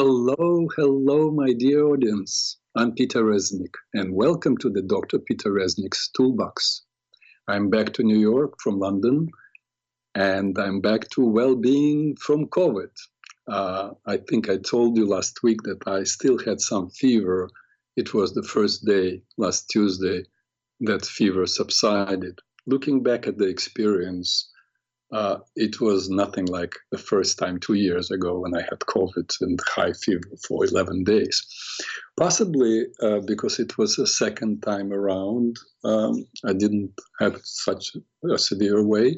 Hello, hello, my dear audience. I'm Peter Reznik, and welcome to the Dr. Peter Reznik's Toolbox. I'm back to New York from London, and I'm back to well being from COVID. Uh, I think I told you last week that I still had some fever. It was the first day, last Tuesday, that fever subsided. Looking back at the experience, uh, it was nothing like the first time two years ago when I had COVID and high fever for 11 days. Possibly uh, because it was a second time around, um, I didn't have such a severe way,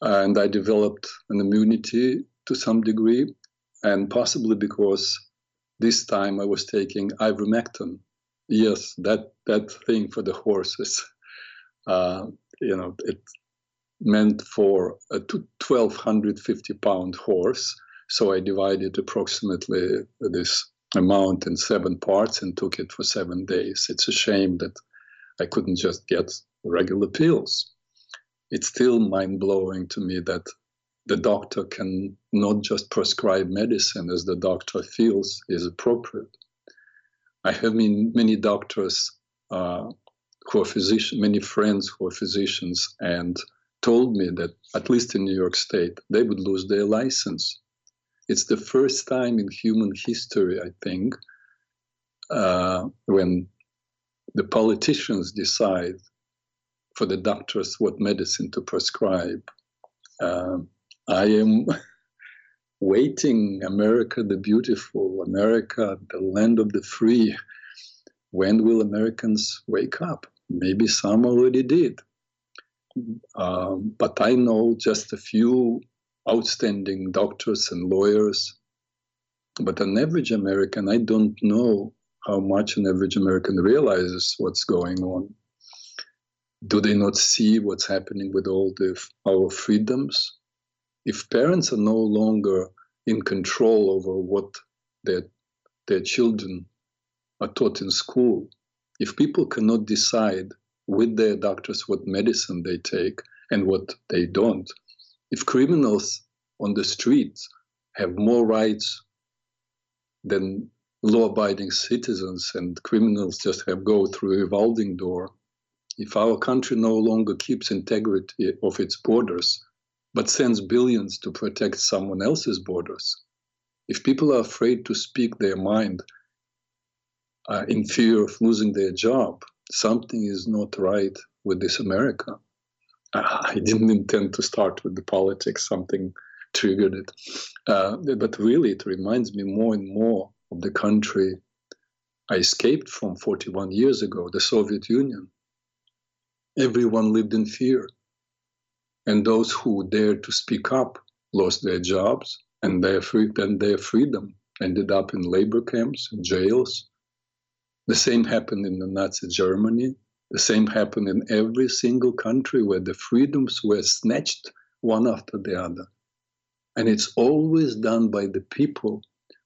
and I developed an immunity to some degree, and possibly because this time I was taking ivermectin. Yes, that that thing for the horses. Uh, you know, it meant for a 1250 pound horse. So I divided approximately this amount in seven parts and took it for seven days. It's a shame that I couldn't just get regular pills. It's still mind blowing to me that the doctor can not just prescribe medicine as the doctor feels is appropriate. I have many doctors uh, who are physicians, many friends who are physicians, and told me that, at least in New York State, they would lose their license. It's the first time in human history, I think, uh, when the politicians decide for the doctors what medicine to prescribe. Uh, I am waiting, America the beautiful, America the land of the free. When will Americans wake up? Maybe some already did. Um, but I know just a few outstanding doctors and lawyers. But an average American, I don't know how much an average American realizes what's going on. Do they not see what's happening with all the, our freedoms? If parents are no longer in control over what their, their children are taught in school, if people cannot decide with their doctors what medicine they take and what they don't. If criminals on the streets have more rights than law-abiding citizens and criminals just have go through a revolving door, if our country no longer keeps integrity of its borders, but sends billions to protect someone else's borders, if people are afraid to speak their mind uh, in fear of losing their job, something is not right with this America. I didn't intend to start with the politics, something triggered it. Uh, but really, it reminds me more and more of the country I escaped from 41 years ago, the Soviet Union. Everyone lived in fear. And those who dared to speak up lost their jobs and their, free- and their freedom, ended up in labor camps, jails, the same happened in the Nazi Germany. The same happened in every single country where the freedoms were snatched one after the other. And it's always done by the people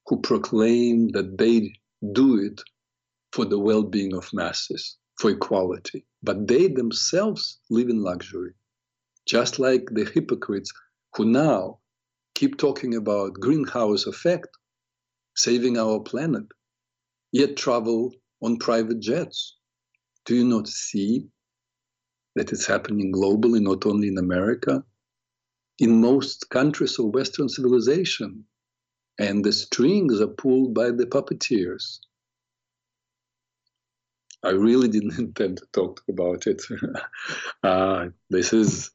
who proclaim that they do it for the well being of masses, for equality. But they themselves live in luxury, just like the hypocrites who now keep talking about greenhouse effect, saving our planet, yet travel on private jets. Do you not see that it's happening globally, not only in America? In most countries of Western civilization, and the strings are pulled by the puppeteers. I really didn't intend to talk about it. uh, this is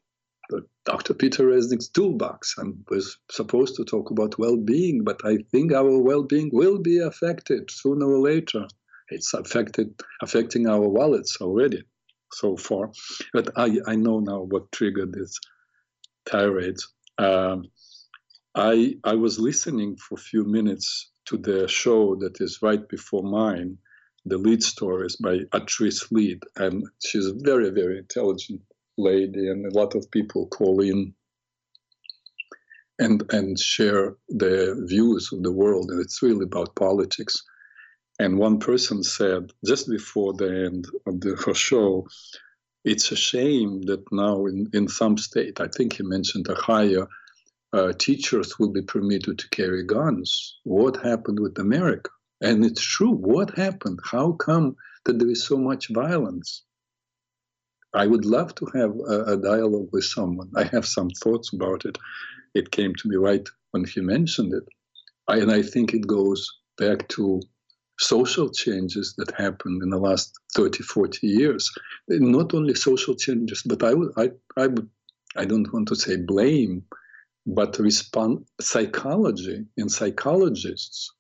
Dr. Peter Reznik's toolbox. I was supposed to talk about well being, but I think our well being will be affected sooner or later it's affected affecting our wallets already so far. But I, I know now what triggered this tirade. Um, I I was listening for a few minutes to the show that is right before mine. The lead stories by Atrice Lead, and she's a very very intelligent lady, and a lot of people call in and and share their views of the world, and it's really about politics. And one person said just before the end of the her show, it's a shame that now in, in some state, I think he mentioned Ohio, uh, teachers will be permitted to carry guns. What happened with America? And it's true. What happened? How come that there is so much violence? I would love to have a, a dialogue with someone. I have some thoughts about it. It came to me right when he mentioned it. I, and I think it goes back to social changes that happened in the last 30, 40 years. Not only social changes, but I would, I, I would, I don't want to say blame, but respond psychology and psychologists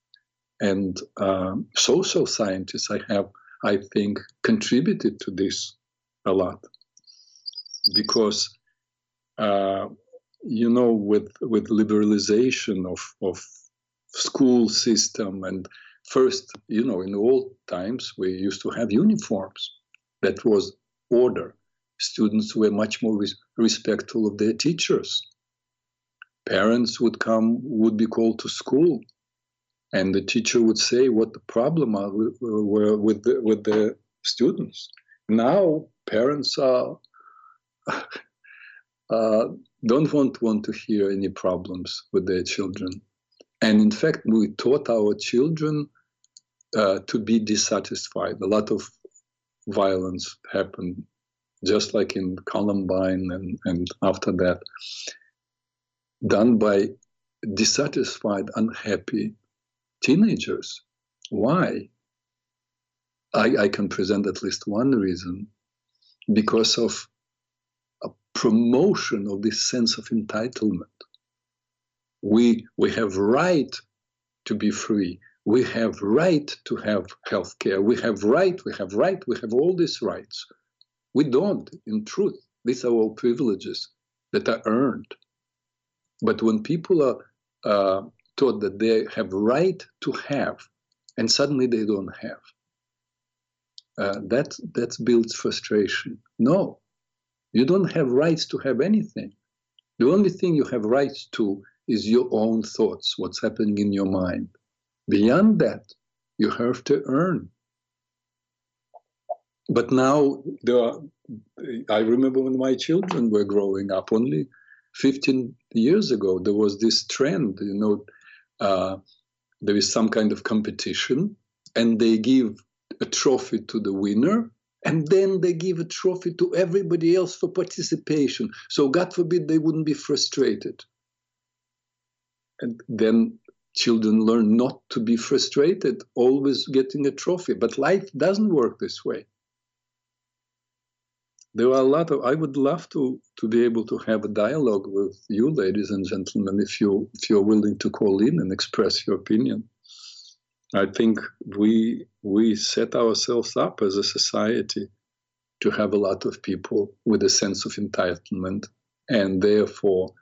and uh, social scientists. I have, I think, contributed to this a lot because uh, you know with with liberalization of of school system and first you know in old times we used to have uniforms. That was order. Students were much more res- respectful of their teachers. Parents would come would be called to school and the teacher would say what the problem are were with the, with the students. Now parents are uh, don't want want to hear any problems with their children and in fact we taught our children uh, to be dissatisfied. A lot of violence happened just like in columbine and, and after that. Done by dissatisfied unhappy teenagers. Why? I, I can present at least one reason. Because of a promotion of this sense of entitlement. We, we have right to be free. We have right to have health care. We have right, we have right, we have all these rights. We don't, in truth. These are all privileges that are earned. But when people are uh, taught that they have right to have, and suddenly they don't have, uh, that that builds frustration. No, you don't have rights to have anything. The only thing you have rights to is your own thoughts, what's happening in your mind. Beyond that, you have to earn. But now, there are, I remember when my children were growing up, only 15 years ago, there was this trend, you know, uh, there is some kind of competition, and they give a trophy to the winner and then they give a trophy to everybody else for participation. So, God forbid, they wouldn't be frustrated. And then children learn not to be frustrated, always getting a trophy. But life doesn't work this way. There are a lot of. I would love to to be able to have a dialogue with you, ladies and gentlemen, if you if you're willing to call in and express your opinion. I think we we set ourselves up as a society to have a lot of people with a sense of entitlement and therefore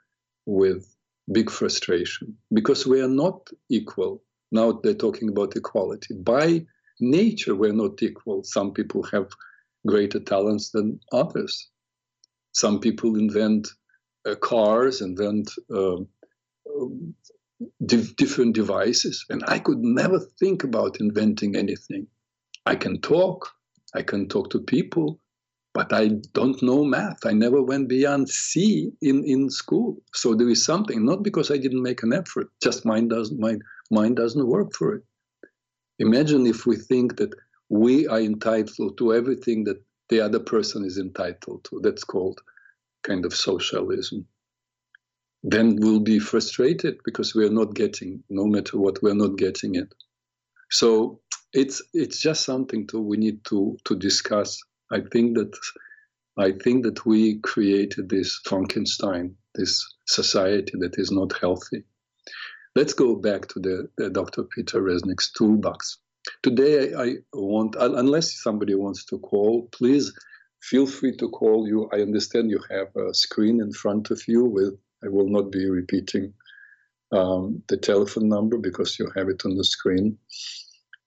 with big frustration because we are not equal. Now they're talking about equality. By nature, we're not equal. Some people have greater talents than others. Some people invent uh, cars, invent uh, different devices, and I could never think about inventing anything. I can talk, I can talk to people, but I don't know math. I never went beyond C in, in school. So there is something, not because I didn't make an effort, just mind doesn't mind, mind doesn't work for it. Imagine if we think that we are entitled to everything that the other person is entitled to. That's called kind of socialism then we'll be frustrated because we're not getting, no matter what, we're not getting it. So it's it's just something to we need to to discuss. I think that I think that we created this Frankenstein, this society that is not healthy. Let's go back to the, the Dr. Peter Reznik's toolbox. Today, I want, unless somebody wants to call, please feel free to call you. I understand you have a screen in front of you with I will not be repeating um, the telephone number because you have it on the screen.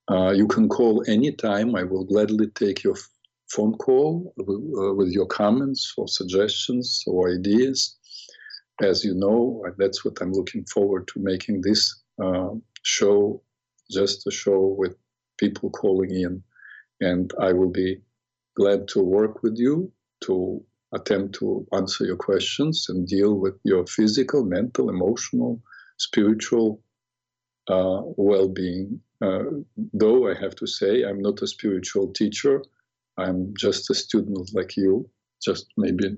Uh, you can call anytime. I will gladly take your phone call uh, with your comments or suggestions or ideas. As you know, that's what I'm looking forward to making this uh, show, just a show with people calling in. And I will be glad to work with you to attempt to answer your questions and deal with your physical, mental, emotional, spiritual uh, well being. Uh, though I have to say, I'm not a spiritual teacher, I'm just a student like you, just maybe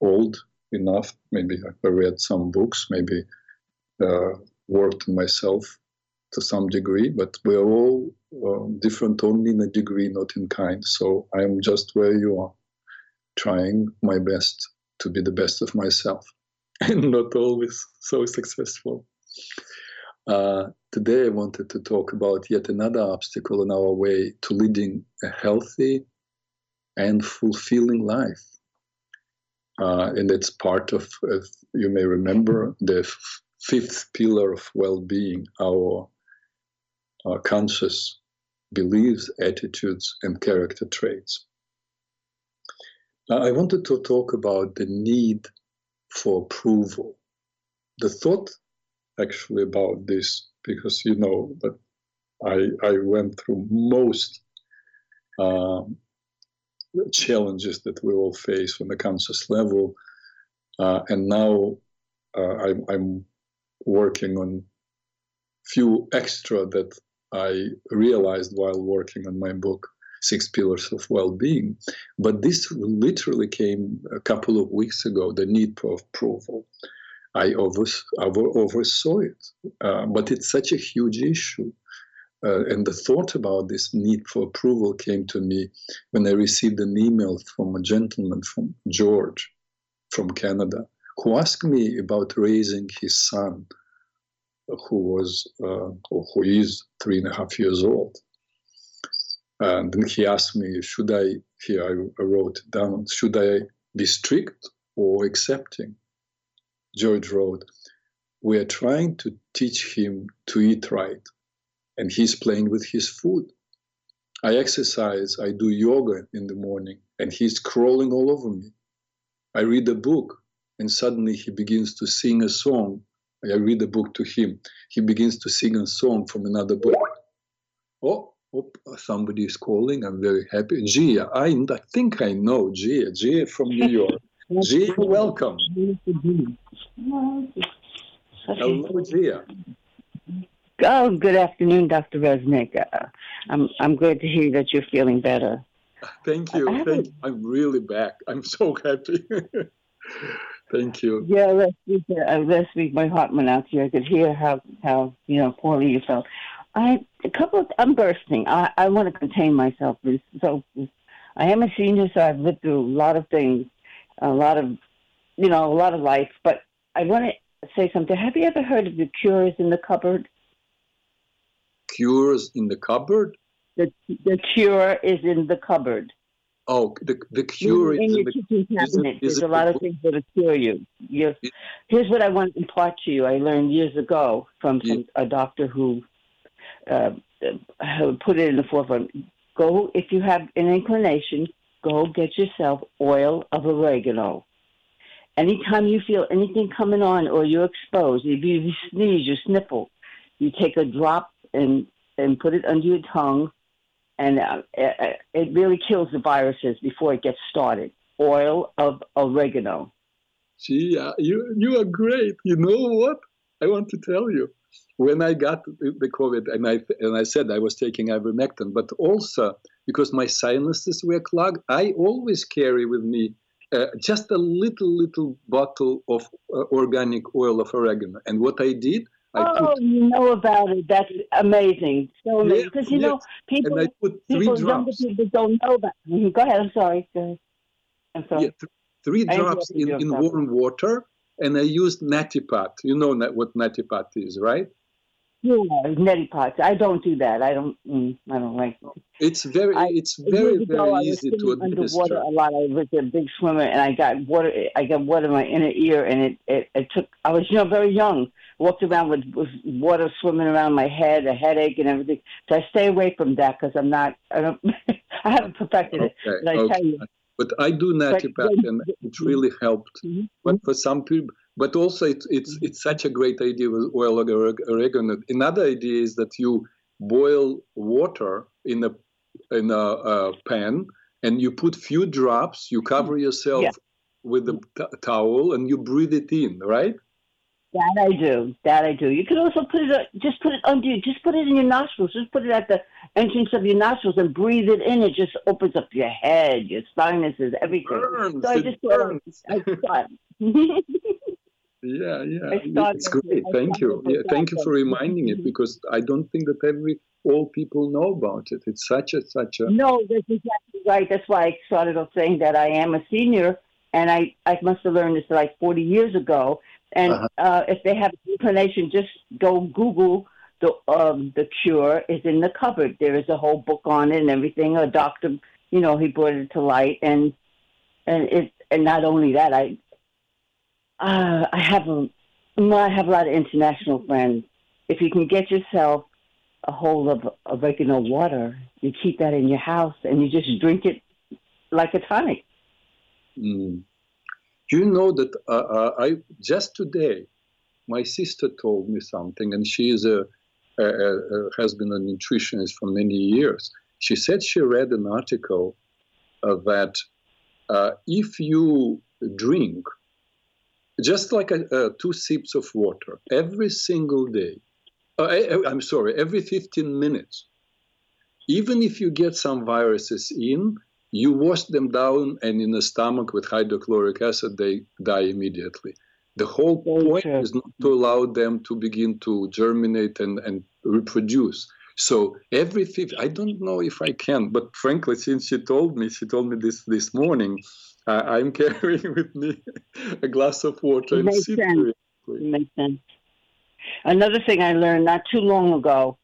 old enough. Maybe I read some books, maybe uh, worked myself to some degree, but we're all uh, different only in a degree, not in kind. So I'm just where you are, trying my best to be the best of myself, and not always so successful. Uh, today, I wanted to talk about yet another obstacle on our way to leading a healthy and fulfilling life. Uh, and it's part of, of, you may remember, the f- fifth pillar of well being, our, our conscious beliefs, attitudes, and character traits. Uh, I wanted to talk about the need for approval. The thought actually about this because you know that I I went through most um, challenges that we all face on the conscious level, uh, and now uh, I'm I'm working on few extra that I realized while working on my book Six Pillars of Well-being. But this literally came a couple of weeks ago. The need for approval. I over, over, oversaw it. Uh, but it's such a huge issue. Uh, and the thought about this need for approval came to me when I received an email from a gentleman from George from Canada who asked me about raising his son, who was uh, or who is three and a half years old. And then he asked me, should I, here I wrote down, should I be strict or accepting? George wrote, We are trying to teach him to eat right, and he's playing with his food. I exercise, I do yoga in the morning, and he's crawling all over me. I read a book, and suddenly he begins to sing a song. I read a book to him. He begins to sing a song from another book. Oh, oh somebody is calling. I'm very happy. Gia, I, I think I know Gia. Gia from New York. Gia, welcome. Hello, Gia. Oh, good afternoon, Dr. Reznik. Uh, I'm I'm glad to hear that you're feeling better. Thank you. Thank you. I'm really back. I'm so happy. Thank you. Yeah, last week, uh, last week my heart went out to you. I could hear how how you know poorly you felt. I a couple of I'm bursting. I I want to contain myself. So I am a senior, so I've lived through a lot of things, a lot of you know a lot of life. But I want to say something. Have you ever heard of the cures in the cupboard? Cures in the cupboard? The the cure is in the cupboard. Oh, the the cure in, in your the, kitchen cabinet. There's a lot of things that'll cure you. you here's what I want to impart to you. I learned years ago from some, yeah. a doctor who uh, put it in the forefront. Go if you have an inclination. Go get yourself oil of oregano anytime you feel anything coming on or you're exposed, if you sneeze, you sniffle, you take a drop and and put it under your tongue, and uh, it, it really kills the viruses before it gets started. Oil of oregano. Gee, uh, you you are great. You know what? I want to tell you. When I got the COVID, and I and I said I was taking ivermectin, but also because my sinuses were clogged, I always carry with me uh, just a little, little bottle of uh, organic oil of oregano. And what I did, I oh, put, you know about it. That's amazing. So amazing. Because, you know, people, people younger people don't know that. Go ahead. I'm sorry. Go ahead. I'm sorry. Yeah, th- three drops in, in warm water, and I used neti pot. You know what neti pot is, right? Yeah, neti pots. I don't do that. I don't. Mm, I don't like. It. It's very. I, it's very very easy to administer. Underwater a lot. I was a big swimmer, and I got water. I got water in my inner ear, and it, it, it took. I was you know very young. Walked around with, with water swimming around my head, a headache, and everything. So I stay away from that because I'm not. I don't. I haven't perfected it. Okay, but I okay. tell you. But I do pot, and it really helped. Mm-hmm. But for some people, but also it, it's it's such a great idea with oil oregano. Another idea is that you boil water in a in a, a pan and you put few drops. You cover yourself Yeah. with a t- towel, and you breathe it in. Right? That I do. That I do. You can also put it, uh, just put it under, you- just put it in your nostrils. Just put it at the entrance of your nostrils and breathe it in. It just opens up your head, your sinuses, everything. Burns. So I just thought burns. I start. Yeah, yeah, it's great. Thank you. Yeah, thank you for reminding it because I don't think that every all people know about it. It's such a such a no, that's exactly right. That's why I started off saying that I am a senior, and I, I must have learned this like 40 years ago. And Uh-huh. uh, if they have inclination, just go Google the um, the cure is in the cupboard. There is a whole book on it and everything. A doctor, you know, he brought it to light, and and it and not only that, I uh, I have a well, I have a lot of international friends. If you can get yourself a hold of oregano water, you keep that in your house and you just drink it like a tonic. Mm. You know that uh, uh, I just today, my sister told me something, and she is a has been a nutritionist for many years. She said she read an article uh, that uh, if you drink just like a, uh, two sips of water every single day, uh, I, I'm sorry, every 15 minutes, even if you get some viruses in, you wash them down and in the stomach with hydrochloric acid they die immediately the whole point is not to allow them to begin to germinate and, and reproduce so every fifth i don't know if i can but frankly since she told me she told me this this morning uh, i'm carrying with me a glass of water and Makes sense. periodically. Makes sense. Another thing I learned not too long ago: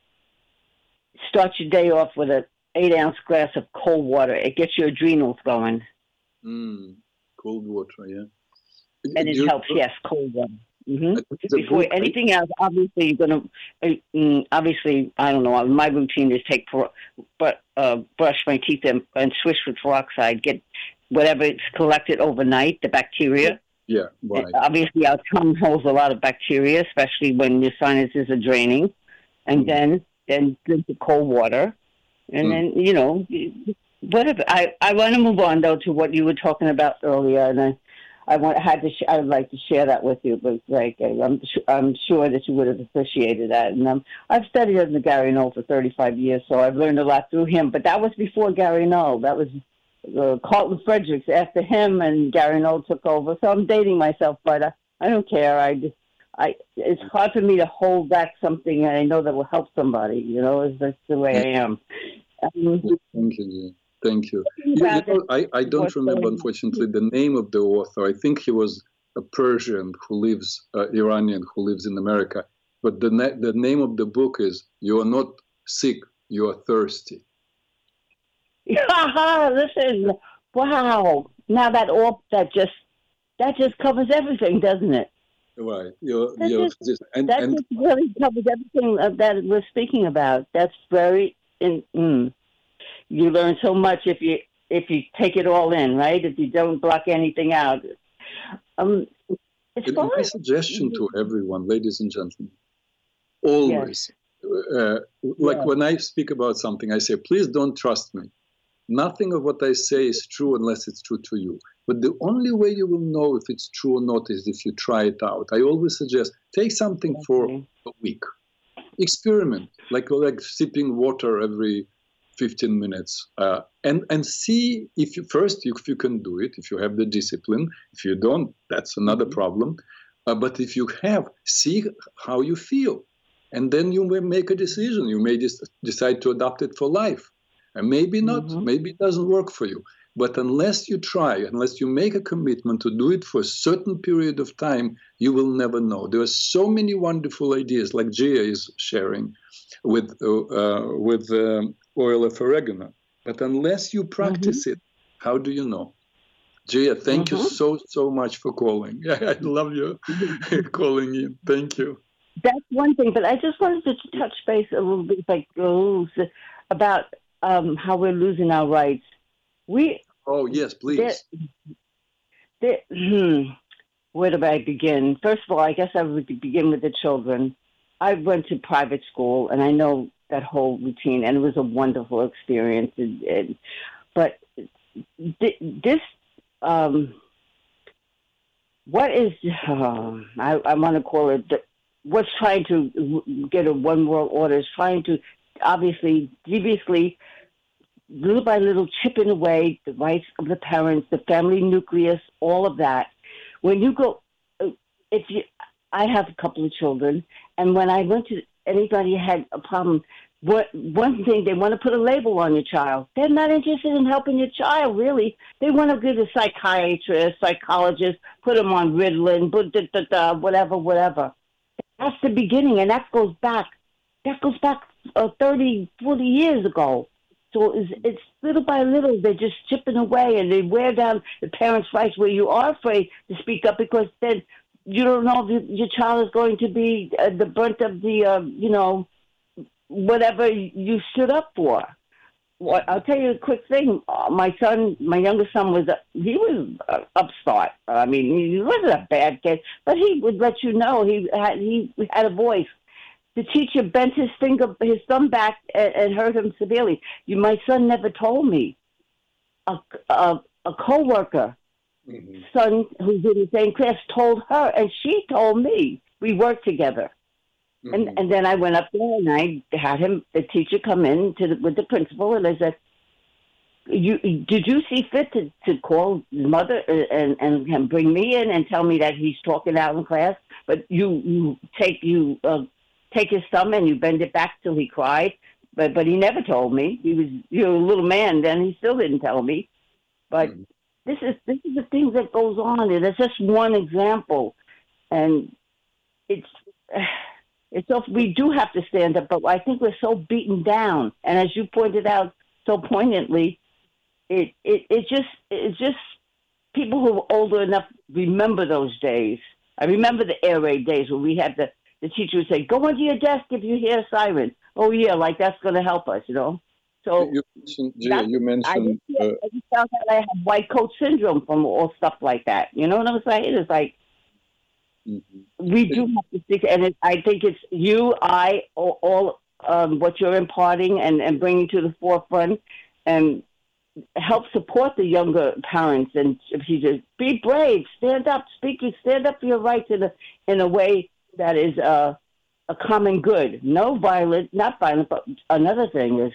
start your day off with an eight ounce glass of cold water. It gets your adrenals going, Mm, cold water yeah and it helps. Yes, cold water. hmm I think the Before anything else, obviously you're gonna. uh, mm, Obviously, I don't know. My routine is take, but uh, brush my teeth and, and swish with peroxide. Get whatever it's collected overnight, the bacteria. yeah right And Obviously, our tongue holds a lot of bacteria, especially when your sinuses are draining. And Mm. then, then drink the cold water, and Mm. then you know, whatever. I I want to move on though to what you were talking about earlier, and I, I want had to. Sh- I would like to share that with you, but like I'm I'm sure that you would have appreciated that. And um, I've studied under Gary Null for 35 years, so I've learned a lot through him. But that was before Gary Null. That was uh, Carlton Fredericks after him, and Gary Null took over. So I'm dating myself, but uh, I don't care. I just, I, it's hard for me to hold back something and I know that will help somebody. You know, is that's the way I am. Um, Thank you. Thank you. You, you know, I, I don't remember, unfortunately, the name of the author. I think he was a Persian who lives, uh, Iranian who lives in America. But the, na- the name of the book is You Are Not Sick, You Are Thirsty. Listen, wow! Now that all that just that just covers everything, doesn't it? Right. You're, That you're just- and, That and just really covers everything that we're speaking about. That's very. In, mm. You learn so much if you if you take it all in, right? If you don't block anything out. Um, far my suggestion to everyone, ladies and gentlemen, always, uh, like Yeah. when I speak about something, I say, please don't trust me. Nothing of what I say is true unless it's true to you. But the only way you will know if it's true or not is if you try it out. I always suggest take something for a week, experiment, like like sipping water every 15 minutes, uh, and and see if you first if you can do it, if you have the discipline. If you don't, that's another Mhm. problem. Uh, but if you have, see how you feel, and then you may make a decision. You may just decide to adopt it for life, and maybe not. Mhm. Maybe it doesn't work for you. But unless you try, unless you make a commitment to do it for a certain period of time, you will never know. There are so many wonderful ideas, like Gia is sharing with uh, uh, with um, oil of oregano. But unless you practice it, how do you know? Gia, thank you Mhm. so so much for calling. I love you calling in. Thank you. That's one thing, but I just wanted to touch base a little bit, if I go, about um, how we're losing our rights. We, Oh yes, please. there, hmm, where do I begin? First of all, I guess I would begin with the children. I went to private school, and I know that whole routine, and it was a wonderful experience. And, and, but this um, what is uh, I, I want to call it the, what's trying to get a one world order is trying to obviously deviously little by little chipping away the rights of the parents, the family nucleus, all of that. When you go, if you, I have a couple of children, and when I went to anybody had a problem, what one thing they want to put a label on your child. They're not interested in helping your child, really. They want to get a psychiatrist, psychologist, put them on Ritalin, put da, da, da, whatever, whatever. That's the beginning, and that goes back. That goes back uh, 30, 40 years ago. So it's, it's little by little, they're just chipping away and they wear down the parents' rights where you are afraid to speak up because then you don't know if your child is going to be uh, the brunt of the, uh, you know, whatever you stood up for. Well, I'll tell you a quick thing. Uh, my son, my youngest son, was a, he was a upstart. I mean, he wasn't a bad kid, but he would let you know he had he had a voice. The teacher bent his finger, his thumb back, and, and hurt him severely. You, my son never told me. A a, a coworker, mm-hmm. son who's in the same class, told her, and she told me. We worked together. Mm-hmm. And and then I went up there and I had him, the teacher, come in to the, with the principal, and I said, "You did you see fit to, to call mother and and, and bring me in and tell me that he's talking out in class, but you you take you uh, take his thumb and you bend it back till he cried, but but he never told me. He was you know a little man then. He still didn't tell me, but." Mm-hmm. This is this is the thing that goes on, and it's just one example, and it's it's we do have to stand up, but I think we're so beaten down. And as you pointed out so poignantly, it it it just it's just people who are older enough remember those days. I remember the air raid days where we had the the teacher would say, "Go into your desk if you hear a siren." Oh yeah, like that's going to help us, you know. So you mentioned, Gia, you mentioned. I just, uh, I just found out I have white coat syndrome from all stuff like that. You know what I'm saying? It's like Mm-hmm. We do have to stick, and it, I think it's you, I, all, all um, what you're imparting and, and bringing to the forefront, and help support the younger parents. And just be brave, stand up, speak, stand up for your rights in a in a way that is uh, a common good. No violent, not violent, but another thing is,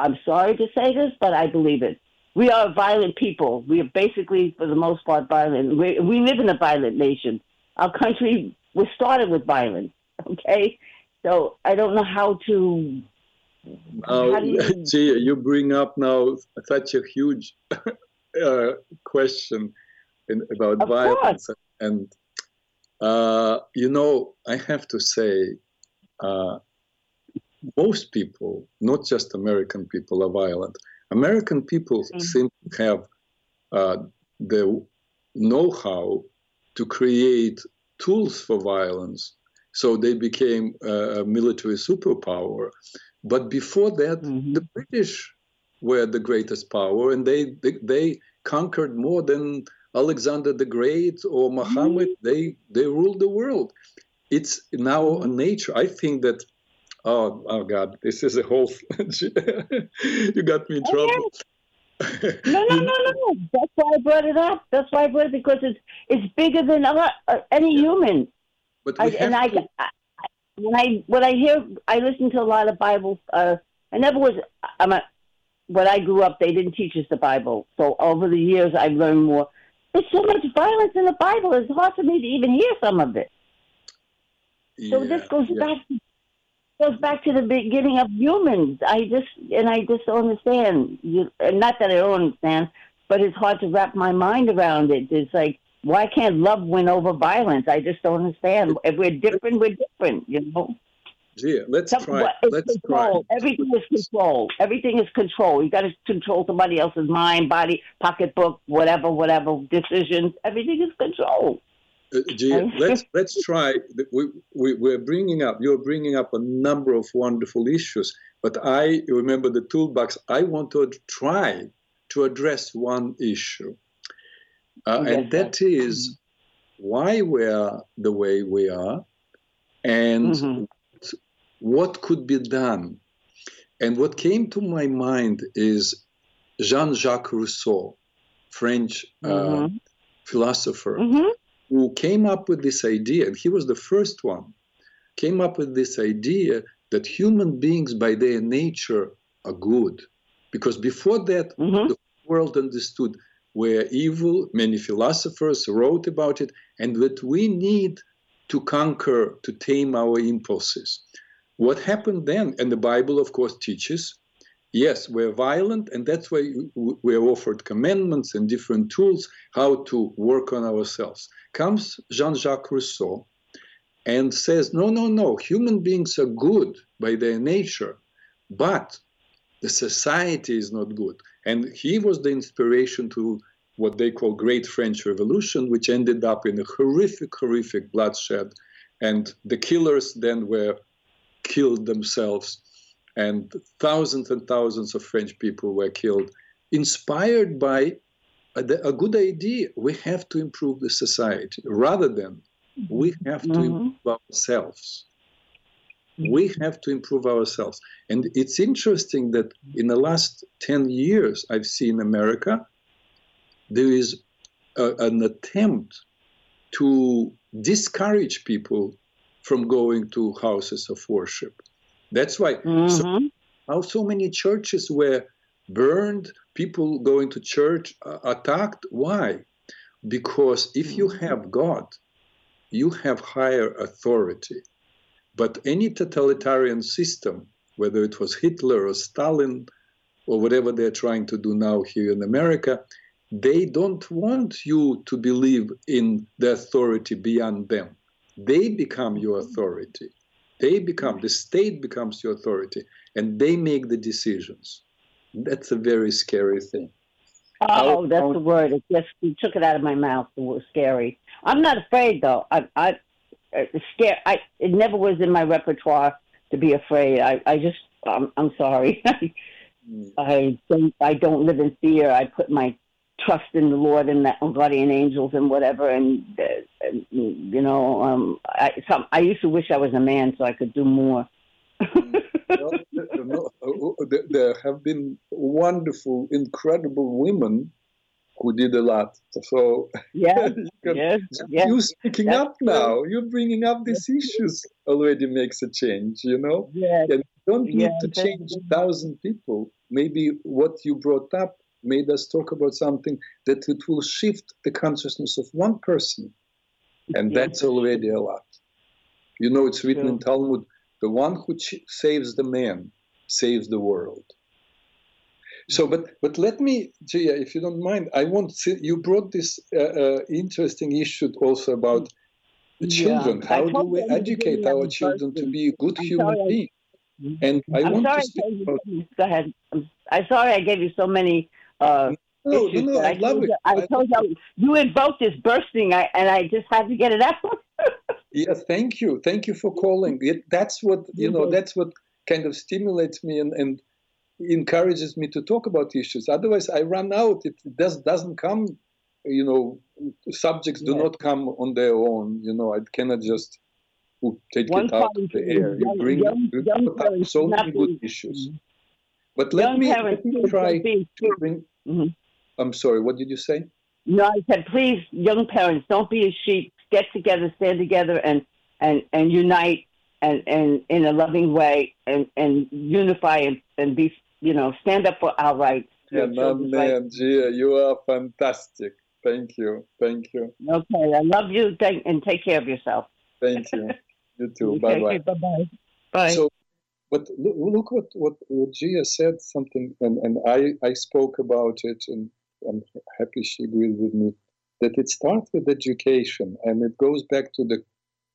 I'm sorry to say this, but I believe it. We are a violent people. We are basically, for the most part, violent. We, we live in a violent nation our country was started with violence. Okay, so I don't know how to. Now, you... Gia, you bring up now such a huge uh, question in, about of violence, course. and uh, you know, I have to say, uh, most people, not just American people, are violent. American people mm-hmm. seem to have uh, the know-how to create tools for violence. So they became a military superpower. But before that, mm-hmm. the British were the greatest power, and they, they, they conquered more than Alexander the Great or Muhammad. Mm-hmm. They they ruled the world. It's now a mm-hmm. nature. I think that. Oh, oh God! This is a whole. you got me in trouble no, no, no, no. That's why I brought it up. That's why I brought it because it's it's bigger than other, uh, any human. But I, and I, I, when I when I hear, I listen to a lot of Bible. Uh, I never was. I'm a. When I grew up, they didn't teach us the Bible. So over the years, I've learned more. There's so much violence in the Bible. It's hard for me to even hear some of it. Yeah, so this goes yeah. back to goes back to the beginning of humans. I just and I just don't understand. You, not that I don't understand, but it's hard to wrap my mind around it. It's like why can't love win over violence? I just don't understand. If we're different, we're different. You know. Yeah, let's Some, try. Let's control. try. Everything is control. Everything is control. You got to control somebody else's mind, body, pocketbook, whatever, whatever decisions. Everything is control. Uh, let's let's try. We, we we're bringing up. You're bringing up a number of wonderful issues, but I remember the toolbox. I want to try to address one issue, uh, yes, and that is why we are the way we are, and mm-hmm. what could be done. And what came to my mind is Jean-Jacques Rousseau, French uh, mm-hmm. philosopher, mm-hmm. Who came up with this idea, and he was the first one, came up with this idea that human beings by their nature are good. Because before that, mm-hmm. the world understood we're evil. Many philosophers wrote about it, and that we need to conquer, to tame our impulses. What happened then, and the Bible, of course, teaches yes, we're violent, and that's why we're offered commandments and different tools how to work on ourselves. Comes Jean Jacques Rousseau and says, no, no, no, human beings are good by their nature, but the society is not good. And he was the inspiration to what they call Great French Revolution, which ended up in a horrific, horrific bloodshed. And the killers then were killed themselves, and thousands and thousands of French people were killed, inspired by a, a good idea. We have to improve the society rather than we have to mm-hmm. improve ourselves. We have to improve ourselves. And it's interesting that in the last 10 years, I've seen America, there is a, an attempt to discourage people from going to houses of worship. That's why mm-hmm. so, how so many churches were burned, people going to church uh, attacked. Why? Because if you mm-hmm. have God, you have higher authority. But any totalitarian system, whether it was Hitler or Stalin or whatever they're trying to do now here in America, they don't want you to believe in the authority beyond them. They become your authority. They become, the state becomes the authority, and they make the decisions. That's a very scary thing. Oh, that's the word. It just you took it out of my mouth. It was scary. I'm not afraid though. I, I, scared. I it never was in my repertoire to be afraid. I, I just, I'm, I'm sorry. Mm. I don't, I don't live in fear. I put my trust in the Lord and the guardian angels and whatever. And, uh, and you know, um, I, some, I used to wish I was a man so I could do more. well, there have been wonderful, incredible women who did a lot. So yeah, yes, yes. you speaking That's up true. now, you bringing up these issues already makes a change. You know, yeah, and you don't need to change a thousand people. Maybe what you brought up made us talk about something that it will shift the consciousness of one person, and that's already a lot. You know, it's written in Talmud: the one who saves the man saves the world. So, but but let me, Gia, if you don't mind, I want to, you brought this uh, uh, interesting issue also about the children. Yeah. How do we educate our children to be good I'm human sorry. beings? And I I'm want sorry to speak about. Go ahead. I'm sorry I gave you so many. Uh, no, no, no, I, I love it. I, told you you invoked this bursting, I, and I just had to get it out. yeah, thank you, thank you for calling. It, that's what you know. That's what kind of stimulates me and, and encourages me to talk about issues. Otherwise, I run out. It does doesn't come. You know, subjects do not come on their own. You know, I cannot just take One it out of the air. You bring young, you young up so many good issues. But let me, let me try to bring. Mm-hmm. I'm sorry. What did you say? No, I said, please, young parents, don't be a sheep. Get together, stand together, and and and unite, and and in a loving way, and and unify, and and be you know, stand up for our rights. Yeah, man, Gia, you are fantastic. Thank you. Thank you. Okay, I love you. Thank, and take care of yourself. Thank you. You too. bye bye. Bye bye. Bye. So, but look, what, what, what Gia said something, and, and I, I spoke about it, and I'm happy she agreed with me that it starts with education, and it goes back to the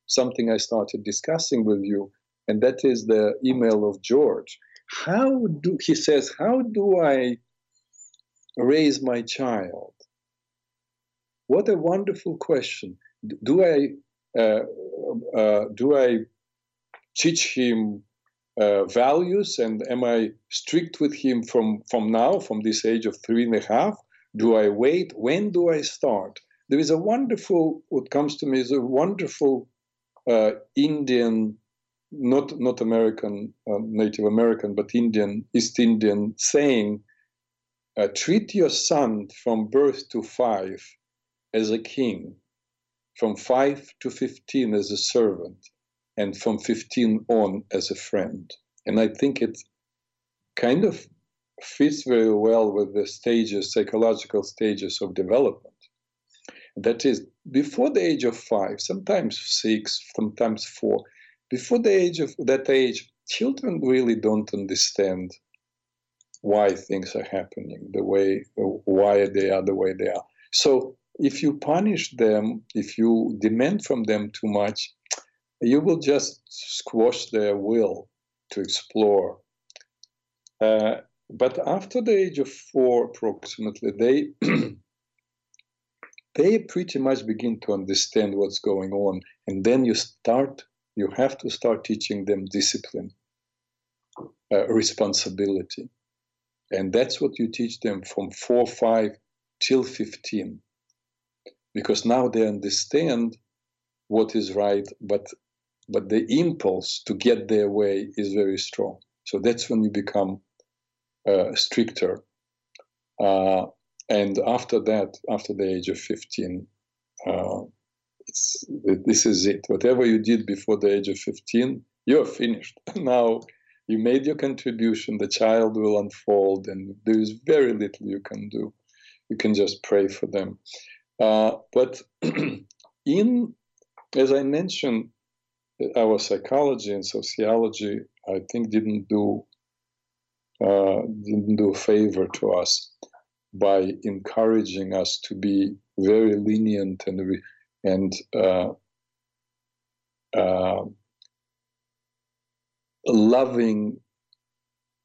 something I started discussing with you, and that is the email of George. How do he says how do i raise my child? What a wonderful question. Do i uh, uh, do i teach him uh, values and am i strict with him from from now from this age of three and a half? Do i wait? When do i start? There is a wonderful what comes to me is a wonderful uh, indian not not American, uh, Native American, but Indian, East Indian saying, uh, treat your son from birth to five as a king, from five to 15 as a servant, and from 15 on as a friend. And I think it kind of fits very well with the stages, psychological stages of development. That is, before the age of five, sometimes six, sometimes four, before the age of that age, children really don't understand why things are happening the way, why they are the way they are. So if you punish them, if you demand from them too much, you will just squash their will to explore. Uh, but after the age of four, approximately, they they pretty much begin to understand what's going on, and then you start. You have to start teaching them discipline, uh, responsibility, and that's what you teach them from four, five till fifteen, because now they understand what is right, but but the impulse to get their way is very strong. So that's when you become uh, stricter. Uh, and after that, after the age of 15, uh, this is it. Whatever you did before the age of 15, you're finished. now you made your contribution, the child will unfold, and there is very little you can do. You can just pray for them. Uh, but in, as I mentioned, our psychology and sociology, I think, didn't do uh, didn't do a favor to us by encouraging us to be very lenient and and uh, uh, loving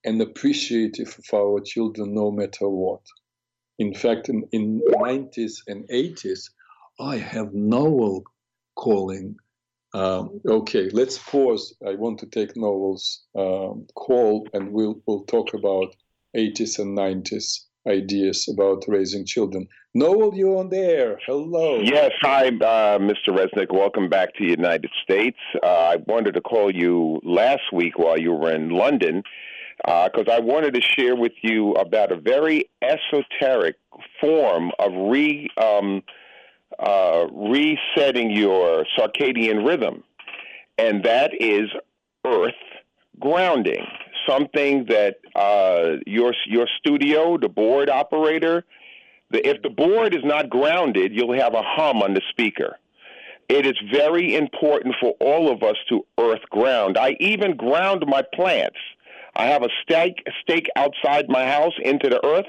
and appreciative of our children no matter what. In fact, in, in 90s and 80s, I have Noel calling um, okay, let's pause. I want to take Noel's um, call, and we'll we'll talk about 80s and 90s ideas about raising children. Noel, you're on there. Hello. Yes, hi, uh, Mr. Reznik. Welcome back to the United States. Uh, I wanted to call you last week while you were in London because uh, I wanted to share with you about a very esoteric form of re. Um, uh, resetting your circadian rhythm, and that is earth grounding. Something that uh, your your studio, the board operator, the, if the board is not grounded, you'll have a hum on the speaker. It is very important for all of us to earth ground. I even ground my plants. I have a stake stake outside my house into the earth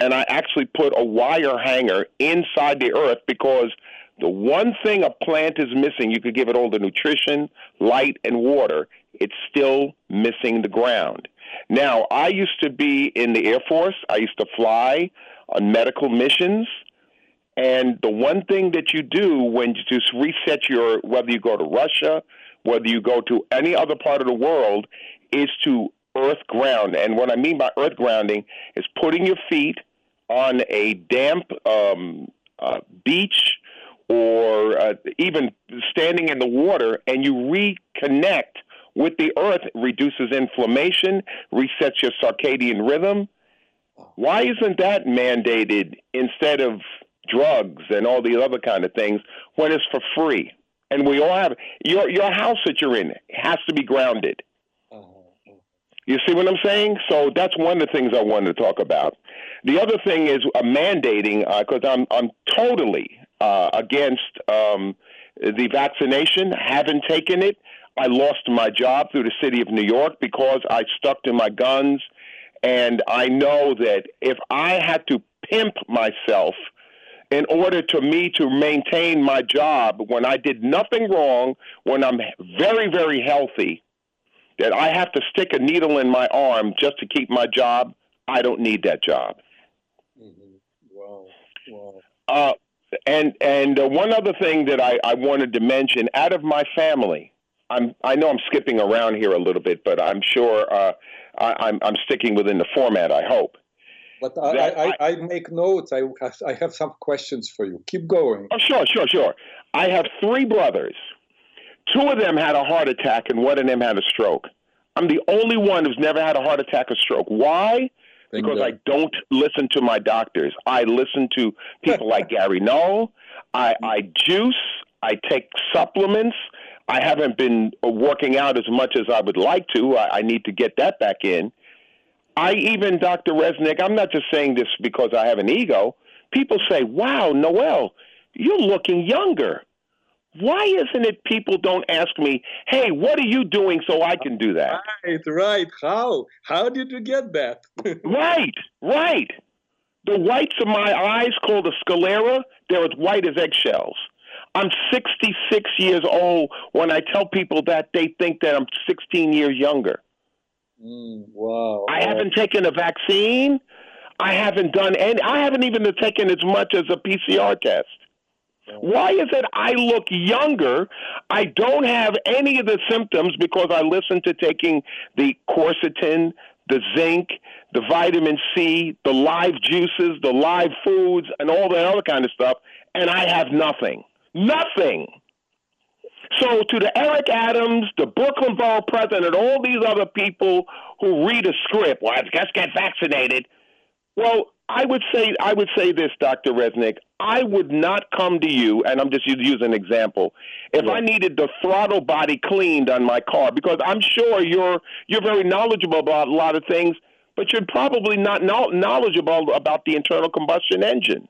and I actually put a wire hanger inside the earth because the one thing a plant is missing, you could give it all the nutrition, light, and water, it's still missing the ground. Now, I used to be in the Air Force, I used to fly on medical missions. And the one thing that you do when you just reset your, whether you go to Russia, whether you go to any other part of the world, is to earth ground. And what I mean by earth grounding is putting your feet on a damp um, uh, beach or uh, even standing in the water and you reconnect with the earth, reduces inflammation, resets your circadian rhythm. Why isn't that mandated instead of drugs and all the other kind of things when it's for free? And we all have your your house that you're in has to be grounded. You see what I'm saying? So that's one of the things I wanted to talk about. The other thing is uh, mandating, because uh, I'm I'm totally uh, against um, the vaccination. Haven't taken it. I lost my job through the city of New York because I stuck to my guns, and I know that if I had to pimp myself in order to me to maintain my job when I did nothing wrong, when I'm very very healthy that I have to stick a needle in my arm just to keep my job, I don't need that job. Mm-hmm. Wow. Wow. Uh, and and uh, one other thing that I, I wanted to mention out of my family, I'm I know I'm skipping around here a little bit, but I'm sure uh, I, I'm I'm sticking within the format. I hope. But I, I, I, make notes. I I have some questions for you. Keep going. Oh, sure, sure, sure. I have three brothers. Two of them had a heart attack, and one of them had a stroke. I'm the only one who's never had a heart attack or stroke. Why? Thank because God. I don't listen to my doctors. I listen to people like Gary Null. I, I juice. I take supplements. I haven't been working out as much as I would like to. I, I need to get that back in. I even, Dr. Reznik, I'm not just saying this because I have an ego. People say, wow, Noel, you're looking younger. Why isn't it people don't ask me, hey, what are you doing so I can do that? Right, right. How? How did you get that? right, right. The whites of my eyes, called the sclera, they're as white as eggshells. I'm 66 years old. When I tell people that, they think that I'm 16 years younger. Mm, wow. I haven't taken a vaccine. I haven't done any. I haven't even taken as much as a PCR test. Why is it I look younger? I don't have any of the symptoms because I listen to taking the quercetin, the zinc, the vitamin C, the live juices, the live foods, and all that other kind of stuff, and I have nothing. Nothing. So, to the Eric Adams, the Brooklyn Borough president, all these other people who read a script, well, just get vaccinated. Well, I would say I would say this, Dr. Reznik. I would not come to you, and I'm just using an example. If yeah. I needed the throttle body cleaned on my car, because I'm sure you're you're very knowledgeable about a lot of things, but you're probably not knowledgeable about the internal combustion engine.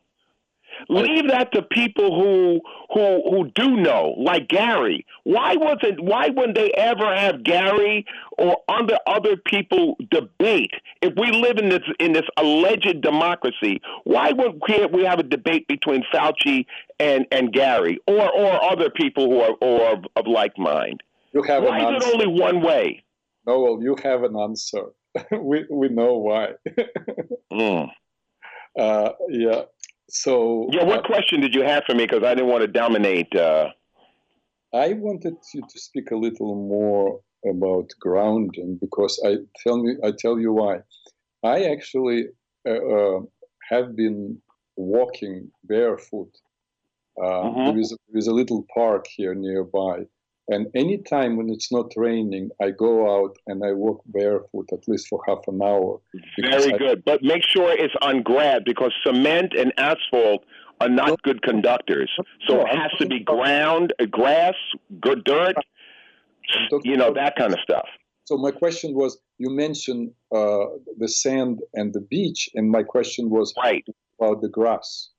Leave that to people who who who do know, like Gary. Why wasn't why wouldn't they ever have Gary or other other people debate? If we live in this in this alleged democracy, why would we have a debate between Fauci and and Gary or or other people who are or of, of like mind? You have why is answer. it only one way? No, well, you have an answer. we we know why. mm. uh, yeah, so yeah, what uh, question did you have for me? Because I didn't want to dominate. Uh... I wanted you to speak a little more about grounding because I tell me I tell you why. I actually uh, uh have been walking barefoot. Uh, mm-hmm. there, is a, there is a little park here nearby, and anytime when it's not raining, I go out and I walk barefoot at least for half an hour. Very I, good. But make sure it's on ground because cement and asphalt are not no, good conductors. So no, it has to be ground, uh, grass, good dirt, you know, that kind of stuff. So my question was, you mentioned uh, the sand and the beach, and my question was right. about the grass.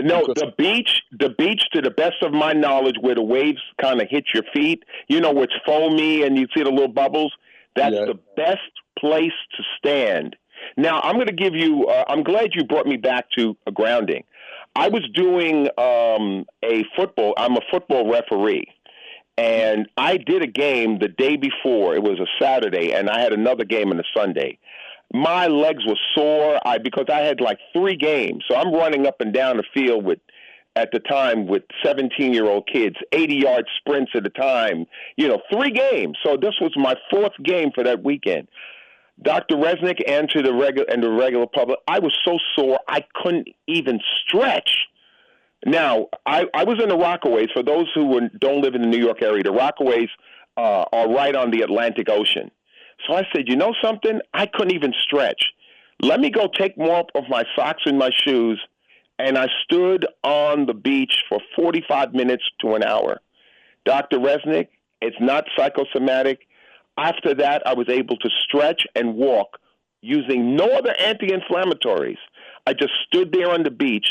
No, the beach, the beach, to the best of my knowledge, where the waves kind of hit your feet, you know, where it's foamy and you see the little bubbles. That's yeah. the best place to stand. Now, I'm going to give you. Uh, I'm glad you brought me back to a grounding. I was doing um, a football. I'm a football referee, and I did a game the day before. It was a Saturday, and I had another game on a Sunday my legs were sore I, because I had like three games. So I'm running up and down the field with, at the time, with 17 year old kids, 80 yard sprints at a time, you know, three games. So this was my fourth game for that weekend. Dr. Reznik and to the regular and the regular public, I was so sore I couldn't even stretch. Now, I, I was in the Rockaways. For those who don't live in the New York area, the Rockaways uh, are right on the Atlantic Ocean. So I said, you know something? I couldn't even stretch. Let me go take more of my socks and my shoes. And I stood on the beach for 45 minutes to an hour. Dr. Reznik, it's not psychosomatic. After that, I was able to stretch and walk using no other anti inflammatories. I just stood there on the beach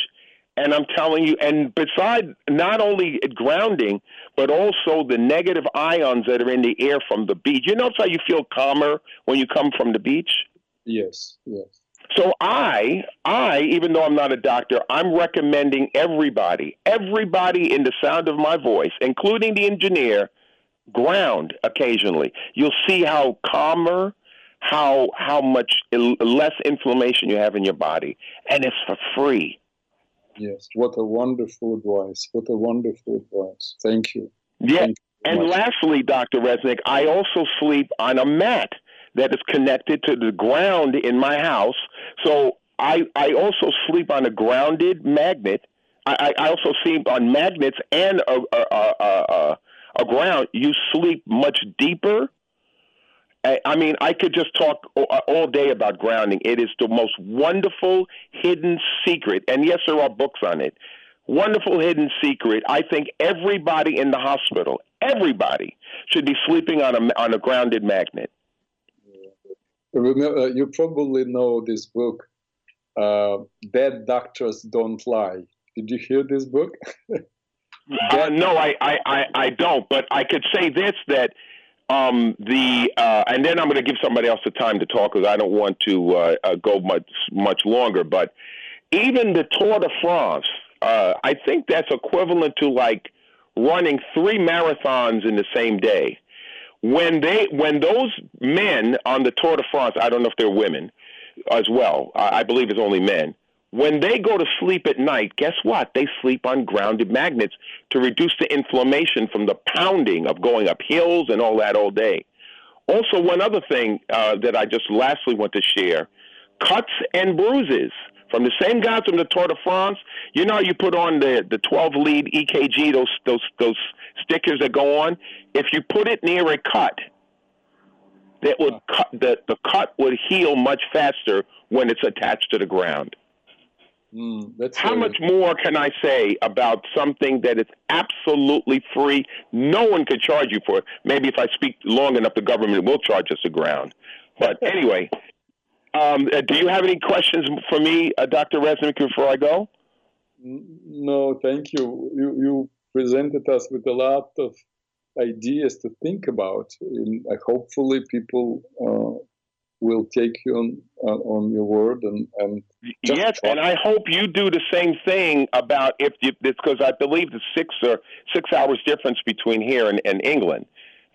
and I'm telling you, and besides not only grounding, but also the negative ions that are in the air from the beach. You notice how you feel calmer when you come from the beach? Yes, yes. So I, I, even though I'm not a doctor, I'm recommending everybody, everybody in the sound of my voice, including the engineer, ground occasionally. You'll see how calmer, how how much less inflammation you have in your body, and it's for free. Yes, what a wonderful advice. What a wonderful advice. Thank you. Yeah. Thank you and much. lastly, Dr. Reznik, I also sleep on a mat that is connected to the ground in my house. So I, I also sleep on a grounded magnet. I, I also sleep on magnets and a, a, a, a, a ground. You sleep much deeper I mean, I could just talk all day about grounding. It is the most wonderful hidden secret. And yes, there are books on it. Wonderful hidden secret. I think everybody in the hospital, everybody, should be sleeping on a, on a grounded magnet. Remember, uh, you probably know this book, uh, Bad Doctors Don't Lie. Did you hear this book? uh, no, I, I, I, don't. But I could say this that um, the uh, and then I'm going to give somebody else the time to talk because I don't want to uh, uh, go much much longer. But even the Tour de France, uh, I think that's equivalent to like running three marathons in the same day. When they when those men on the Tour de France, I don't know if they're women as well. I, I believe it's only men when they go to sleep at night, guess what? They sleep on grounded magnets to reduce the inflammation from the pounding of going up hills and all that all day. Also, one other thing uh, that I just lastly want to share cuts and bruises from the same guys from the Tour de France. You know, you put on the, the 12 lead EKG, those, those, those stickers that go on. If you put it near a cut, that would cut, the, the cut would heal much faster when it's attached to the ground. Mm, How much more can I say about something that is absolutely free? No one could charge you for it. Maybe if I speak long enough, the government will charge us a ground. But anyway, um, uh, do you have any questions for me, uh, Dr. Reznik, before I go? No, thank you. You, you presented us with a lot of ideas to think about. And uh, hopefully, people uh, will take you on uh, on your word and and yes, and I hope you do the same thing about if you because I believe the six or six hours difference between here and, and England.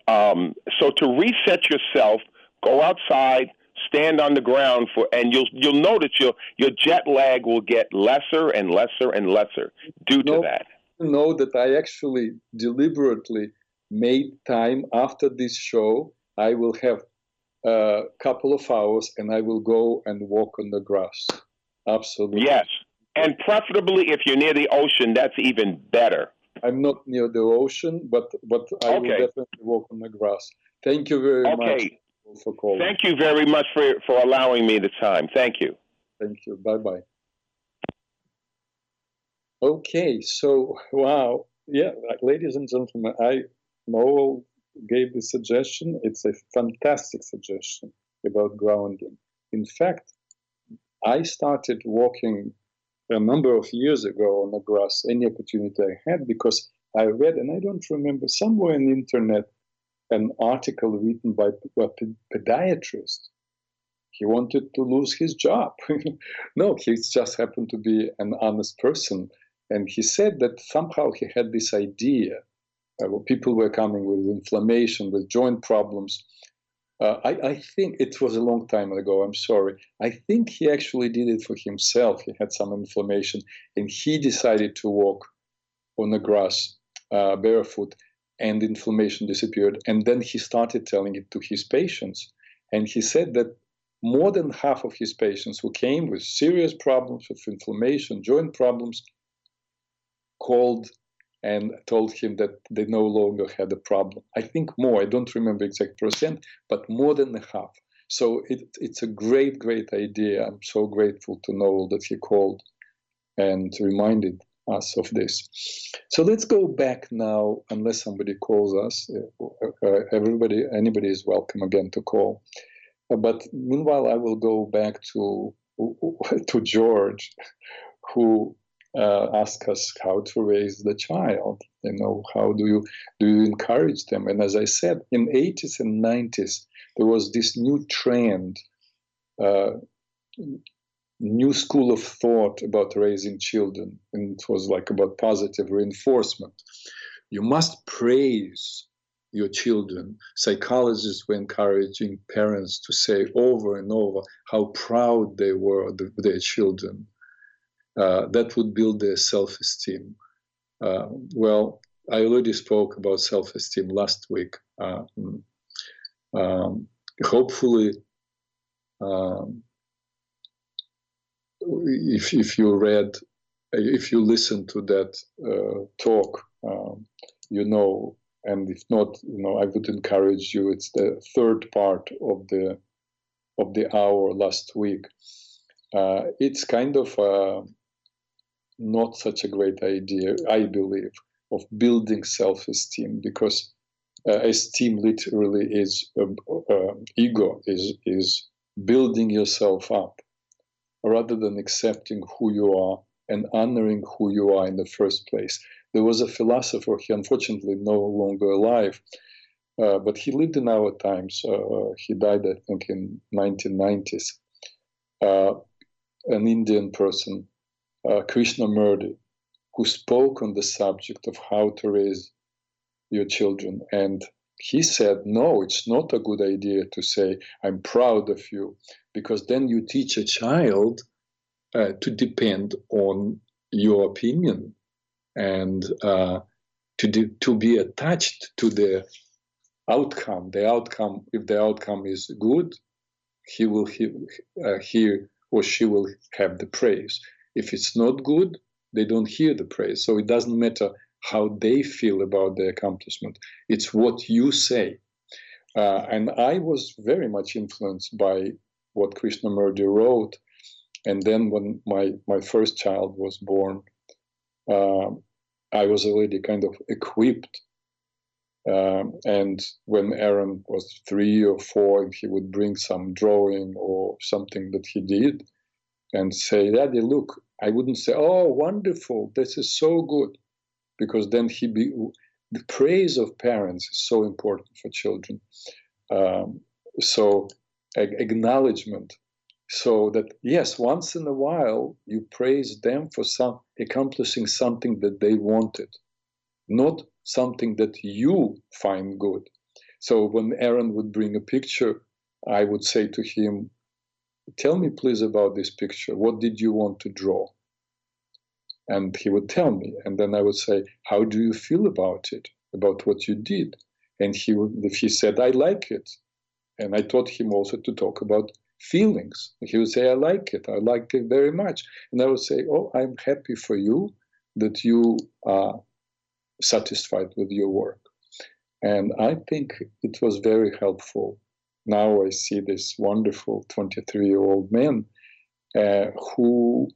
Um, so to reset yourself, go outside, stand on the ground for, and you'll you'll notice your your jet lag will get lesser and lesser and lesser due to that. Know that I actually deliberately made time after this show. I will have a couple of hours and I will go and walk on the grass. Absolutely. Yes. And preferably if you're near the ocean, that's even better. I'm not near the ocean, but but I okay. will definitely walk on the grass. Thank you very okay. much for calling. Thank you very much for for allowing me the time. Thank you. Thank you. Bye bye. Okay, so wow, yeah, ladies and gentlemen, I know gave the suggestion. It's a fantastic suggestion about grounding. In fact, I started walking a number of years ago on the grass any opportunity I had because I read, and I don't remember, somewhere on the internet, an article written by a podiatrist. He wanted to lose his job. no, he just happened to be an honest person. And he said that somehow he had this idea uh, people were coming with inflammation, with joint problems. Uh, I, I, think it was a long time ago. I'm sorry. I think he actually did it for himself. He had some inflammation, and he decided to walk on the grass uh, barefoot, and inflammation disappeared. And then he started telling it to his patients, and he said that more than half of his patients who came with serious problems with inflammation, joint problems, called and told him that they no longer had a problem. I think more, I don't remember exact percent, but more than a half. So it, it's a great, great idea. I'm so grateful to Noel that he called and reminded us of this. So let's go back now, unless somebody calls us. Uh, uh everybody, anybody is welcome again to call. But meanwhile, I will go back to to George, who uh, ask us how to raise the child. You know, how do you do you encourage them? And as I said, in 80s and 90s, there was this new trend, uh, new school of thought about raising children, and it was like about positive reinforcement. You must praise your children. Psychologists were encouraging parents to say over and over how proud they were of their children uh, that would build their self-esteem. Uh, well, I already spoke about self-esteem last week. Uh, um, hopefully, um, if if you read, if you listen to that uh, talk, um, you know and if not, you know, I would encourage you. It's the third part of the of the hour last week. Uh, it's kind of uh, not such a great idea, I believe, of building self-esteem because uh, esteem literally is uh, uh, ego is is building yourself up rather than accepting who you are and honoring who you are in the first place. There was a philosopher, he unfortunately no longer alive, uh, but he lived in our times. Uh, he died, I think, in 1990s. Uh, an Indian person, uh, Krishnamurti, who spoke on the subject of how to raise your children. And he said, no, it's not a good idea to say, I'm proud of you, because then you teach a child uh, to depend on your opinion and uh, to, de- to be attached to the outcome. The outcome, if the outcome is good, he will he, uh, hear or she will have the praise. If it's not good, they don't hear the praise. So it doesn't matter how they feel about the accomplishment. It's what you say. Uh, and I was very much influenced by what Krishnamurti wrote and then when my my first child was born, uh, I was already kind of equipped. Um, and when Aaron was three or four, and he would bring some drawing or something that he did, and say, "Daddy, look," I wouldn't say, "Oh, wonderful! This is so good," because then he be the praise of parents is so important for children. Um, so acknowledgement so that yes once in a while you praise them for some accomplishing something that they wanted not something that you find good so when aaron would bring a picture i would say to him tell me please about this picture what did you want to draw and he would tell me and then i would say how do you feel about it about what you did and he would if he said i like it and i taught him also to talk about feelings. He would say, I like it. I like it very much. And I would say, Oh, I'm happy for you that you are satisfied with your work. And I think it was very helpful. Now I see this wonderful 23 year old man uh, who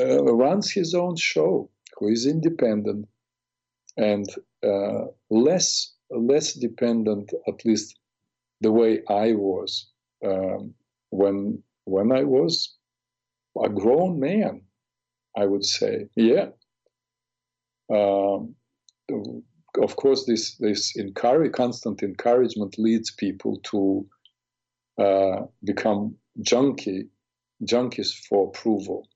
uh, runs his own show, who is independent and uh, less less dependent, at least the way I was um, when when I was a grown man, I would say, yeah. Um, of course, this this encourage, constant encouragement leads people to uh, become junkie junkies for approval.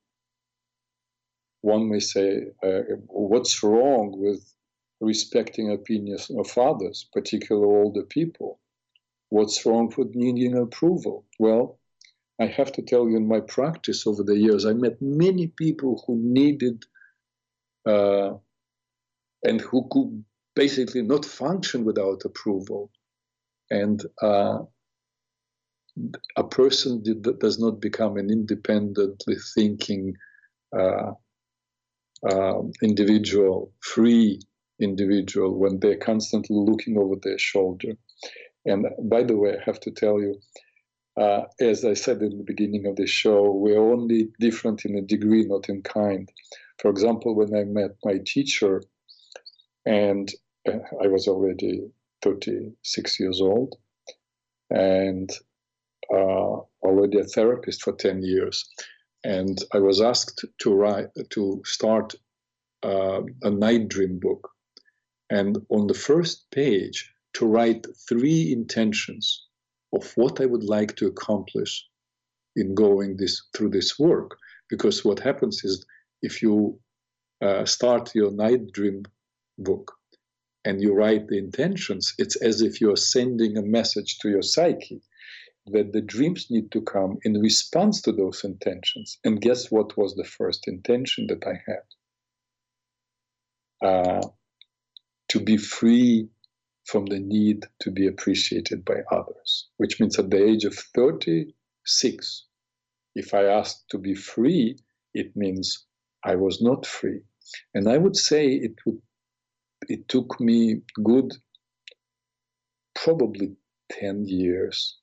One may say, uh, what's wrong with respecting opinions of others, particularly older people? What's wrong with needing approval? Well, I have to tell you, in my practice over the years, I met many people who needed uh, and who could basically not function without approval. And uh, a person did, does not become an independently thinking uh, uh, individual, free individual, when they're constantly looking over their shoulder. And by the way, I have to tell you, uh, as I said in the beginning of the show, we're only different in a degree, not in kind. For example, when I met my teacher, and uh, I was already 36 years old, and already a therapist for 10 years, and I was asked to write to start uh, a night dream book, and on the first page to write three intentions of what I would like to accomplish in going this through this work. Because what happens is if you uh, start your night dream book and you write the intentions, it's as if you're sending a message to your psyche that the dreams need to come in response to those intentions. And guess what was the first intention that I had? Uh, to be free from the need to be appreciated by others, which means at the age of 36, if I asked to be free, it means I was not free. And I would say it would it took me good probably 10 years,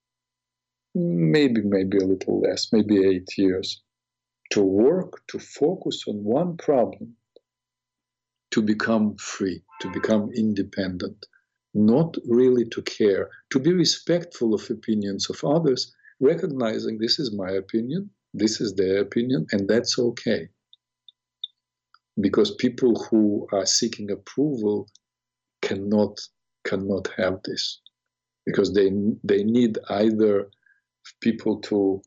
maybe, maybe a little less, maybe eight years, to work, to focus on one problem, to become free, to become independent, not really to care, to be respectful of opinions of others, recognizing this is my opinion, this is their opinion, and that's okay. Because people who are seeking approval cannot cannot have this, because they they need either people to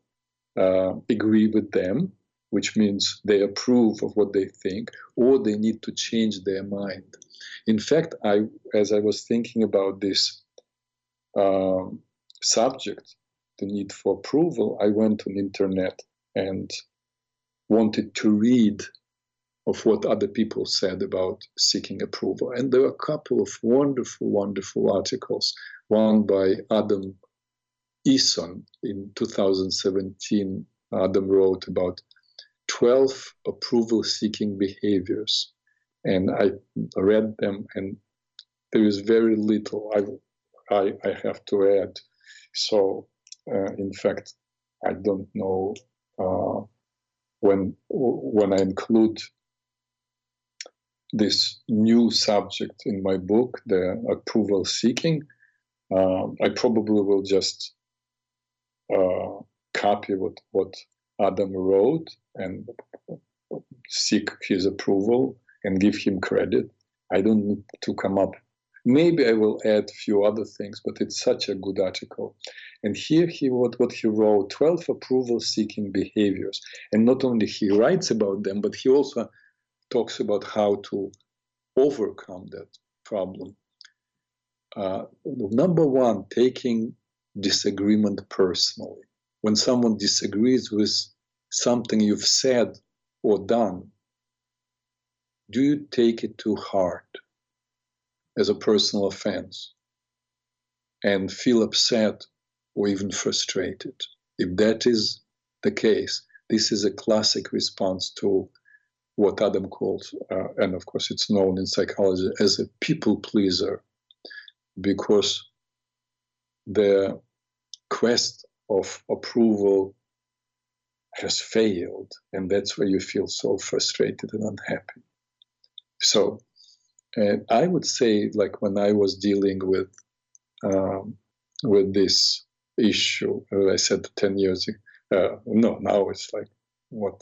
uh, agree with them, which means they approve of what they think, or they need to change their mind. In fact, I, as I was thinking about this um, subject, the need for approval, I went on internet and wanted to read of what other people said about seeking approval. And there were a couple of wonderful, wonderful articles. One by Adam Eason in 2017. Adam wrote about 12 approval seeking behaviors and I read them, and there is very little I, I, I have to add. So, uh, in fact, I don't know uh, when when I include this new subject in my book, the approval seeking. Uh, I probably will just uh, copy what what Adam wrote and seek his approval and give him credit. I don't need to come up. Maybe I will add a few other things, but it's such a good article. And here he what, what he wrote 12 approval seeking behaviors. And not only he writes about them, but he also talks about how to overcome that problem. Uh, number one, taking disagreement personally. When someone disagrees with something you've said or done, do you take it to heart as a personal offense and feel upset or even frustrated? If that is the case, this is a classic response to what Adam calls, uh, and of course it's known in psychology as a people pleaser, because the quest of approval has failed, and that's where you feel so frustrated and unhappy. So uh, I would say, like when I was dealing with um, with this issue, I said ten years ago, uh, no, now it's like what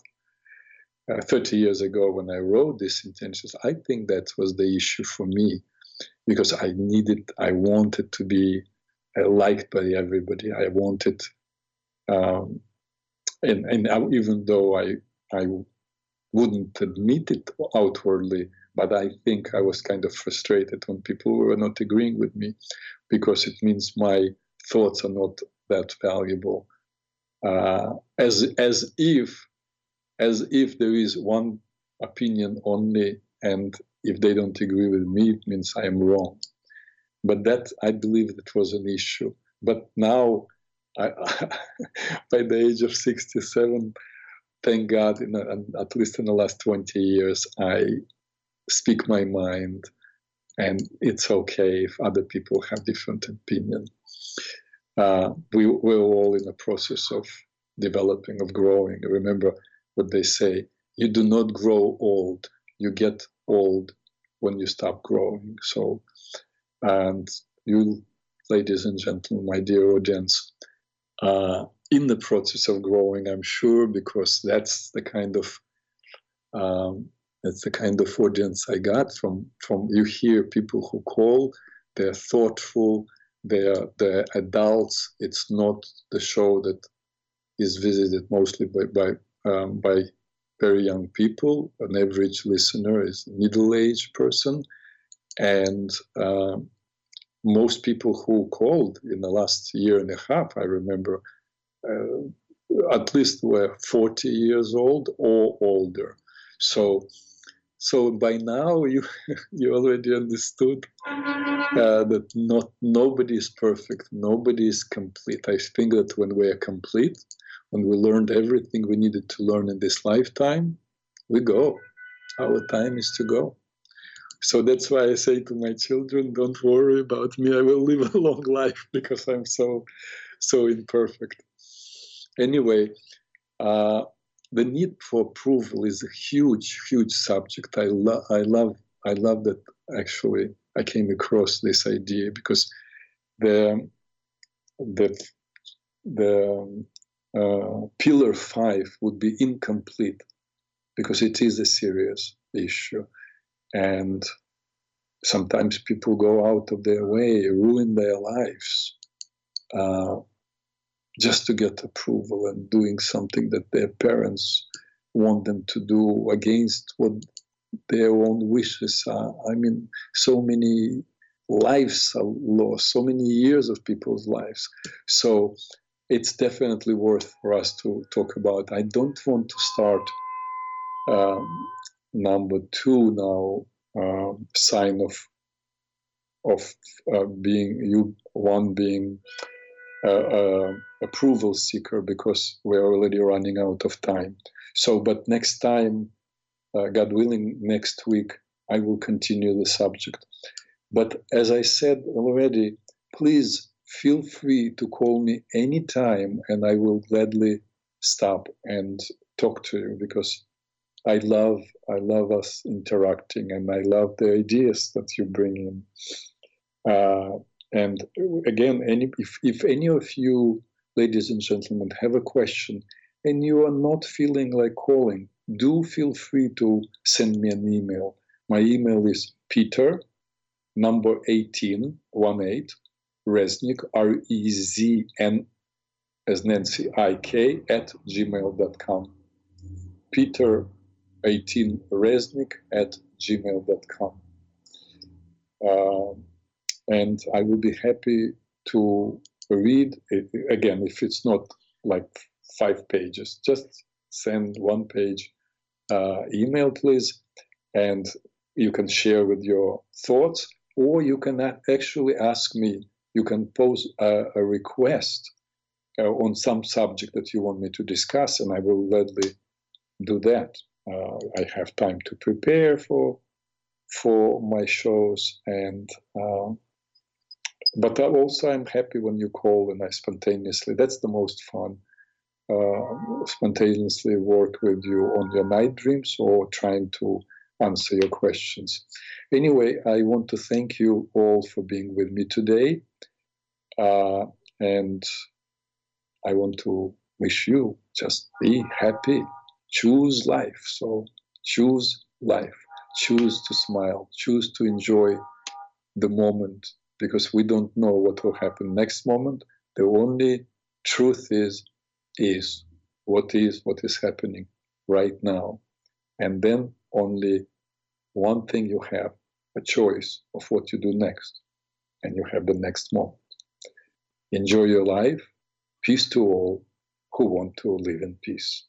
uh, 30 years ago when I wrote these intentions, I think that was the issue for me because I needed, I wanted to be uh, liked by everybody. I wanted, um, and, and even though I, I wouldn't admit it outwardly, but I think I was kind of frustrated when people were not agreeing with me because it means my thoughts are not that valuable. Uh, as as if as if there is one opinion only, and if they don't agree with me, it means I am wrong. But that I believe that was an issue. But now, I, by the age of sixty-seven, thank God, in a, at least in the last twenty years, I speak my mind, and it's okay if other people have different opinion. Uh, we, we're all in a process of developing, of growing. Remember what they say: you do not grow old; you get old when you stop growing. So, and you, ladies and gentlemen, my dear audience, uh, in the process of growing, I'm sure, because that's the kind of um, that's the kind of audience I got from from you hear people who call, they're thoughtful, they're the adults. It's not the show that is visited mostly by by um, by very young people. An average listener is a middle-aged person, and um, most people who called in the last year and a half, I remember, uh, at least were 40 years old or older. So so by now you you already understood uh, that not nobody is perfect, nobody is complete. I think that when we are complete, when we learned everything we needed to learn in this lifetime, we go. Our time is to go. So that's why I say to my children, don't worry about me. I will live a long life because I'm so, so imperfect. Anyway, uh, the need for approval is a huge, huge subject. I, love, I love, I love that actually I came across this idea because the, the, the uh, pillar five would be incomplete because it is a serious issue. And sometimes people go out of their way, ruin their lives uh, just to get approval and doing something that their parents want them to do against what their own wishes are. I mean, so many lives are lost, so many years of people's lives. So it's definitely worth for us to talk about. I don't want to start um, number two now uh, sign of of uh, being you one being uh, approval seeker because we're already running out of time. So, but next time, uh, God willing, next week I will continue the subject. But as I said already, please feel free to call me anytime, and I will gladly stop and talk to you because I love I love us interacting, and I love the ideas that you bring in. Uh, and again, any, if if any of you, ladies and gentlemen, have a question, and you are not feeling like calling, do feel free to send me an email. My email is Peter, number 18, 18, Reznik, R E Z N as Nancy I K, at gmail.com. Peter 18reznik at gmail.com. Uh, and I will be happy to read it again if it's not like five pages. Just send one page uh, email, please, and you can share with your thoughts, or you can actually ask me. You can pose a, a request uh, on some subject that you want me to discuss, and I will gladly do that. Uh, I have time to prepare for for my shows, and uh, but also I'm happy when you call and I spontaneously. That's the most fun. Uh, spontaneously work with you on your night dreams or trying to answer your questions. Anyway, I want to thank you all for being with me today. Uh, and I want to wish you just be happy choose life. So choose life, choose to smile, choose to enjoy the moment because we don't know what will happen next moment. The only truth is, is what is what is happening right now. And then only one thing you have a choice of what you do next. And you have the next moment. Enjoy your life. Peace to all who want to live in peace.